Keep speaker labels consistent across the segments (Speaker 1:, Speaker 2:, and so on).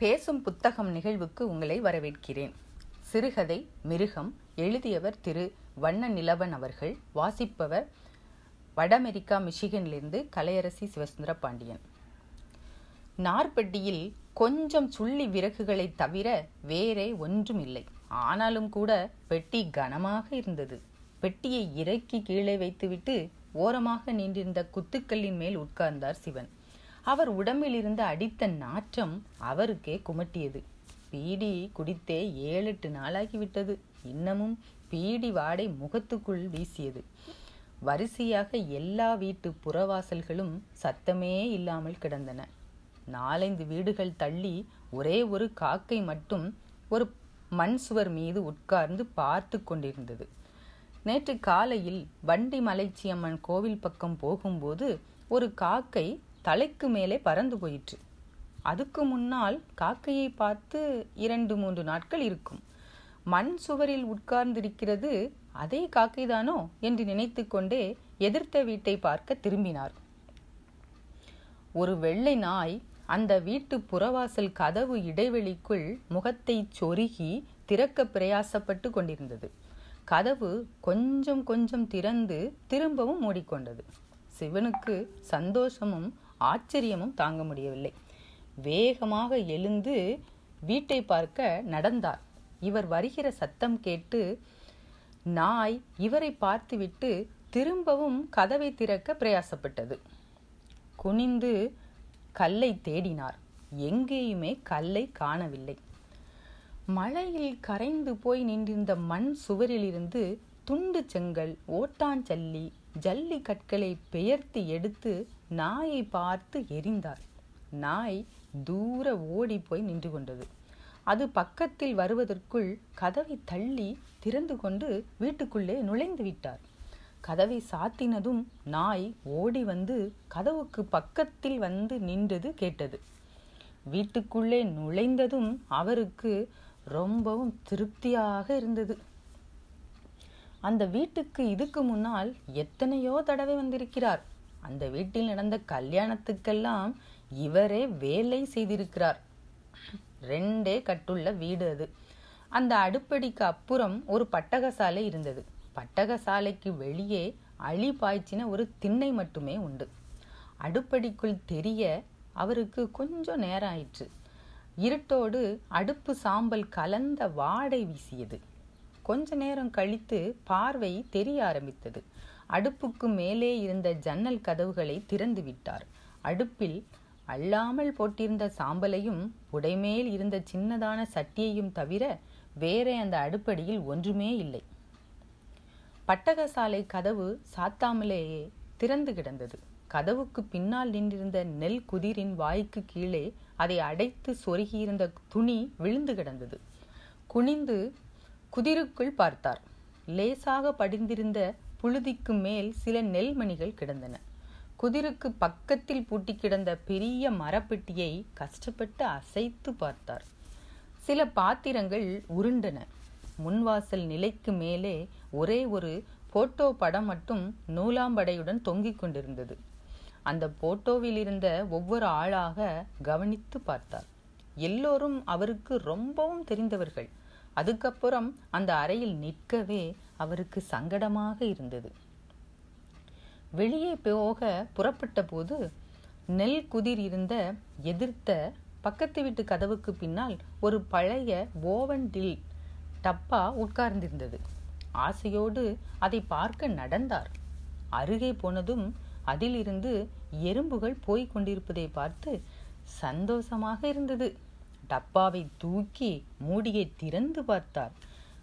Speaker 1: பேசும் புத்தகம் நிகழ்வுக்கு உங்களை வரவேற்கிறேன். சிறுகதை மிருகம் எழுதியவர் திரு. வண்ண நிலவன் அவர்கள் வாசிப்பவர் வட அமெரிக்கா மிஷிகனிலிருந்து கலையரசி சிவசுந்தர பாண்டியன். நார்பட்டியில் கொஞ்சம் சுள்ளி விறகுகளை தவிர வேறே ஒன்றும் இல்லை ஆனாலும் கூட பெட்டி கனமாக இருந்தது. பெட்டியை இறக்கி கீழே வைத்துவிட்டு ஓரமாக நின்றிருந்த குத்துக்கல்லின் மேல் உட்கார்ந்தார் சிவன். அவர் உடம்பில் அடித்த நாற்றம் அவருக்கே குமட்டியது. பீடி குடித்தே ஏழு எட்டு நாளாகிவிட்டது. இன்னமும் பீடி வாடை முகத்துக்குள் வீசியது. வரிசையாக எல்லா வீட்டு புறவாசல்களும் சத்தமே இல்லாமல் கிடந்தன. நாலைந்து வீடுகள் தள்ளி ஒரே ஒரு காக்கை மட்டும் ஒரு மண் சுவர் மீது உட்கார்ந்து பார்த்து கொண்டிருந்தது. நேற்று காலையில் வண்டி மலைச்சியம்மன் கோவில் பக்கம் போகும்போது ஒரு காக்கை தலைக்கு மேலே பறந்து போயிற்று. அதுக்கு முன்னால் காக்கையை பார்த்து இரண்டு மூன்று நாட்கள் இருக்கும். மண் சுவரில் உட்கார்ந்திருக்கிறது அதே காக்கைதானோ என்று நினைத்து கொண்டே எதிர்த்த வீட்டை பார்க்க திரும்பினார். ஒரு வெள்ளை நாய் அந்த வீட்டு புறவாசல் கதவு இடைவெளிக்குள் முகத்தை சொருகி திறக்க பிரயாசப்பட்டு கொண்டிருந்தது. கதவு கொஞ்சம் கொஞ்சம் திறந்து திரும்பவும் மூடிக்கொண்டது. சிவனுக்கு சந்தோஷமும் ஆச்சரியமும் தாங்க முடியவில்லை. வேகமாக எழுந்து வீட்டை பார்க்க நடந்தார். இவர் வருகிற சத்தம் கேட்டு நாய் இவரை பார்த்துவிட்டு திரும்பவும் கதவை திறக்க பிரயாசப்பட்டது. குனிந்து கல்லை தேடினார். எங்கேயுமே கல்லை காணவில்லை. மழையில் கரைந்து போய் நின்றிருந்த மண் சுவரிலிருந்து துண்டு செங்கல் ஓட்டாஞ்சல்லி ஜல்லி கற்களை பெயர்த்து எடுத்து நாயை பார்த்து எரிந்தார். நாய் தூர ஓடி போய் நின்று கொண்டது. அது பக்கத்தில் வருவதற்குள் கதவை தள்ளி திறந்து கொண்டு வீட்டுக்குள்ளே நுழைந்து விட்டார். கதவை சாத்தினதும் நாய் ஓடி வந்து கதவுக்கு பக்கத்தில் வந்து நின்றது கேட்டது. வீட்டுக்குள்ளே நுழைந்ததும் அவருக்கு ரொம்பவும் திருப்தியாக இருந்தது. அந்த வீட்டுக்கு இதுக்கு முன்னால் எத்தனையோ தடவை வந்திருக்கிறார். அந்த வீட்டில் நடந்த கல்யாணத்துக்கெல்லாம் இவரே வேலை செய்திருக்கிறார். ரெண்டே கட்டுள்ள வீடு அது. அந்த அடுப்படிக்கு அப்புறம் ஒரு பட்டகசாலை இருந்தது. பட்டகசாலைக்கு வெளியே அழி பாய்ச்சின ஒரு திண்ணை மட்டுமே உண்டு. அடுப்படிக்குள் தெரிய அவருக்கு கொஞ்சம் நேரம் ஆயிற்று. இருட்டோடு அடுப்பு சாம்பல் கலந்த வாடை வீசியது. கொஞ்ச நேரம் கழித்து பார்வை தெரிய ஆரம்பித்தது. அடுப்புக்கு மேலே இருந்த ஜன்னல் கதவுகளை திறந்து விட்டார். அடுப்பில் அல்லாமல் போட்டிருந்த சாம்பலையும் உடைமேல் இருந்த சின்னதான சட்டியையும் தவிர வேற அந்த அடுப்படியில் ஒன்றுமே இல்லை. பட்டகசாலை கதவு சாத்தாமலேயே திறந்து கிடந்தது. கதவுக்கு பின்னால் நின்றிருந்த நெல் குதிரின் வாய்க்கு கீழே அதை அடைத்து சொருகியிருந்த துணி விழுந்து கிடந்தது. குனிந்து குதிருக்குள் பார்த்தார். லேசாக படிந்திருந்த புழுதிக்கு மேல் சில நெல்மணிகள் கிடந்தன. குதிருக்கு பக்கத்தில் பூட்டி கிடந்த பெரிய மரப்பெட்டியை கஷ்டப்பட்டு அசைத்து பார்த்தார். சில பாத்திரங்கள் உருண்டன. முன்வாசல் நிலைக்கு மேலே ஒரே ஒரு போட்டோ படம் மட்டும் நூலாம்படையுடன் தொங்கிக் கொண்டிருந்தது. அந்த போட்டோவில் இருந்த ஒவ்வொரு ஆளாக கவனித்து பார்த்தார். எல்லோரும் அவருக்கு ரொம்பவும் தெரிந்தவர்கள். அதுக்கப்புறம் அந்த அறையில் நிற்கவே அவருக்கு சங்கடமாக இருந்தது. வெளியே போக புறப்பட்ட போது நெல் குதிர் இருந்த எதிர்த்த பக்கத்து வீட்டு கதவுக்கு பின்னால் ஒரு பழைய ஓவன் டில் டப்பா உட்கார்ந்திருந்தது. ஆசையோடு அதை பார்க்க நடந்தார். அருகே போனதும் அதிலிருந்து எறும்புகள் போய்க் கொண்டிருப்பதை பார்த்து சந்தோஷமாக இருந்தது. டப்பாவை தூக்கி மூடியை திறந்து பார்த்தார்.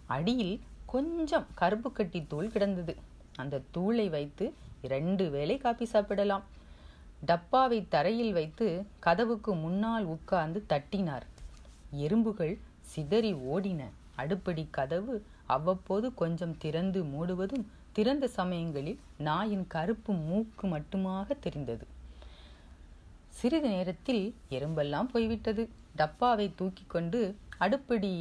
Speaker 1: அடியில் கொஞ்சம் கருப்பு கட்டி தூள் கிடந்தது. அந்த தூளை வைத்து இரண்டு வேளை காப்பி சாப்பிடலாம். டப்பாவை தரையில் வைத்து கதவுக்கு முன்னால் உட்கார்ந்து தட்டினார். எறும்புகள் சிதறி ஓடின. அடுப்படி கதவு அவ்வப்போது கொஞ்சம் திறந்து மூடுவதும் திறந்த சமயங்களில் நாயின் கருப்பு மூக்கு மட்டுமாக தெரிந்தது. சிறிது நேரத்தில் எறும்பெல்லாம் போய்விட்டது. டப்பாவை தூக்கி கொண்டு அடுப்படி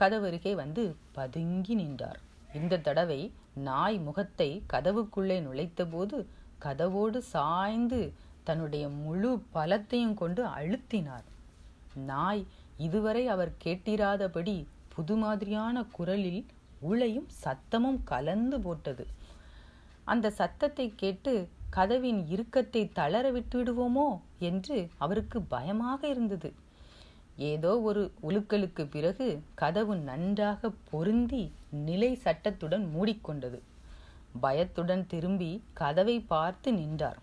Speaker 1: கதவருகே வந்து பதுங்கி நின்றார். இந்த தடவை நாய் முகத்தை கதவுக்குள்ளே நுழைத்தபோது கதவோடு சாய்ந்து தன்னுடைய முழு பலத்தையும் கொண்டு அழுத்தினார். நாய் இதுவரை அவர் கேட்டிராதபடி புது மாதிரியான குரலில் உளையும் சத்தமும் கலந்து போட்டது. அந்த சத்தத்தை கேட்டு கதவின் இறுக்கத்தை தளர விட்டு விடுவோமோ என்று அவருக்கு பயமாக இருந்தது. ஏதோ ஒரு உலுக்கலுக்கு பிறகு கதவு நன்றாக பொருந்தி நிலை சட்டத்துடன் மூடிக்கொண்டது. பயத்துடன் திரும்பி கதவை பார்த்து நின்றார்.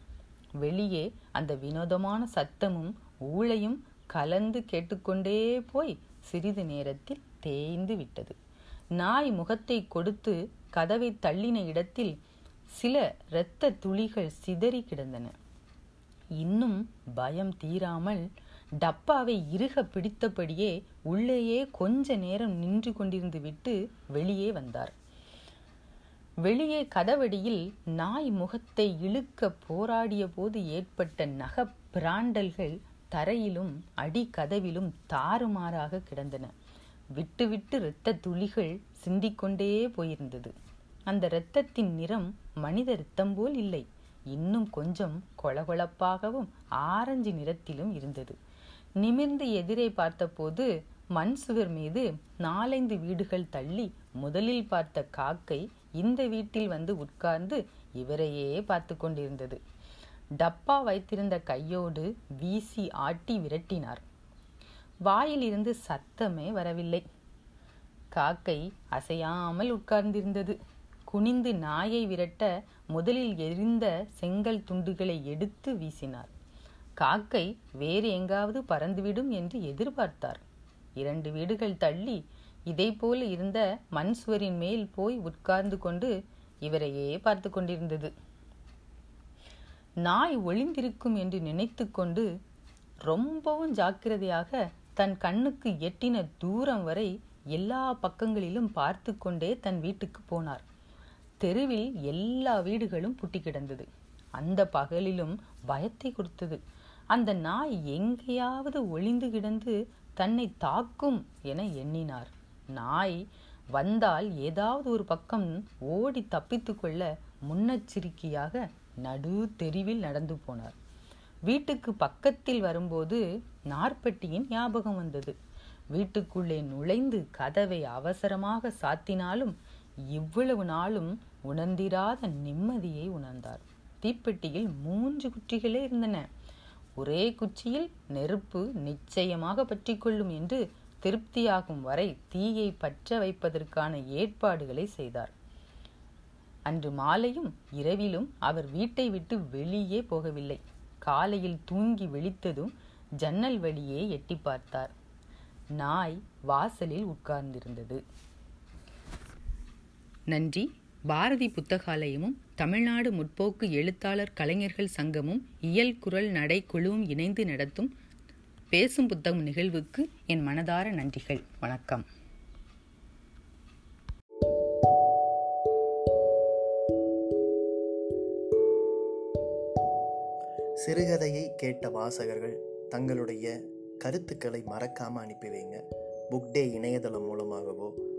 Speaker 1: வெளியே அந்த வினோதமான சத்தமும் ஊளையும் கலந்து கேட்டுக்கொண்டே போய் சிறிது நேரத்தில் தேய்ந்து விட்டது. நாய் முகத்தை கொடுத்து கதவை தள்ளின இடத்தில் சில இரத்த துளிகள் சிதறி கிடந்தன. இன்னும் பயம் தீராமல் டப்பாவை இறுக பிடித்தபடியே உள்ளேயே கொஞ்ச நேரம் நின்று கொண்டிருந்து விட்டு வெளியே வந்தார். வெளியே கதவடியில் நாய் முகத்தை இழுக்க போராடிய போது ஏற்பட்ட நக பிராண்டல்கள் தரையிலும் அடி கதவிலும் தாறுமாறாக கிடந்தன. விட்டுவிட்டு இரத்த துளிகள் சிந்திக்கொண்டே போயிருந்தது. அந்த இரத்தத்தின் நிறம் மனித இரத்தம் போல் இல்லை. இன்னும் கொஞ்சம் கொளகொளப்பாகவும் ஆரஞ்சு நிறத்திலும் இருந்தது. நிமிர்ந்து எதிரே பார்த்தபோது மண் சுவர் மீது நாலைந்து வீடுகள் தள்ளி முதலில் பார்த்த காக்கை இந்த வீட்டில் வந்து உட்கார்ந்து இவரையே பார்த்து கொண்டிருந்தது. டப்பா வைத்திருந்த கையோடு வீசி ஆட்டி விரட்டினார். வாயிலிருந்து சத்தமே வரவில்லை. காக்கை அசையாமல் உட்கார்ந்திருந்தது. குனிந்து நாயை விரட்ட முதலில் எரிந்த செங்கல் துண்டுகளை எடுத்து வீசினார். காக்கை வேறு எங்காவது பறந்துவிடும் என்று எதிர்பார்த்தார். இரண்டு வீடுகள் தள்ளி இதை போல இருந்த மண் சுவரின் மேல் போய் உட்கார்ந்து கொண்டு இவரையே பார்த்து கொண்டிருந்தது. நாய் ஒளிந்திருக்கும் என்று நினைத்து கொண்டு ரொம்பவும் ஜாக்கிரதையாக தன் கண்ணுக்கு எட்டின தூரம் வரை எல்லா பக்கங்களிலும் பார்த்து கொண்டே தன் வீட்டுக்கு போனார். தெருவில் எல்லா வீடுகளும் புட்டி கிடந்தது. அந்த பகலிலும் பயத்தை கொடுத்தது. அந்த நாய் எங்கேயாவது ஒளிந்து கிடந்து தன்னை தாக்கும் என எண்ணினார். நாய் வந்தால் ஏதாவது ஒரு பக்கம் ஓடி தப்பித்து கொள்ள முன்னெச்சரிக்கையாக நடு தெருவில் நடந்து போனார். வீட்டுக்கு பக்கத்தில் வரும்போது நார்பட்டியின் ஞாபகம் வந்தது. வீட்டுக்குள்ளே நுழைந்து கதவை அவசரமாக சாத்தினாலும் இவ்வளவு நாளும் உணர்ந்திராத நிம்மதியை உணர்ந்தார். தீப்பெட்டியில் மூன்று குச்சிகளே இருந்தன. ஒரே குச்சியில் நெருப்பு நிச்சயமாக பற்றி கொள்ளும் என்று திருப்தியாகும் வரை தீயை பற்ற வைப்பதற்கான ஏற்பாடுகளை செய்தார். அன்று மாலையும் இரவிலும் அவர் வீட்டை விட்டு வெளியே போகவில்லை. காலையில் தூங்கி விழித்ததும் ஜன்னல் வழியே எட்டி பார்த்தார். நாய் வாசலில் உட்கார்ந்திருந்தது. நன்றி. பாரதி புத்தகாலயமும் தமிழ்நாடு முற்போக்கு எழுத்தாளர் கலைஞர்கள் சங்கமும் இயல் குரல் நடை குழுவும் இணைந்து நடத்தும் பேசும் புத்தகம் நிகழ்வுக்கு என் மனதார நன்றிகள். வணக்கம்.
Speaker 2: சிறுகதையை கேட்ட வாசகர்கள் தங்களுடைய கருத்துக்களை மறக்காமல் அனுப்பி வைங்க. புக் டே இணையதளம் மூலமாகவோ